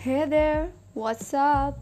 Hey there, what's up?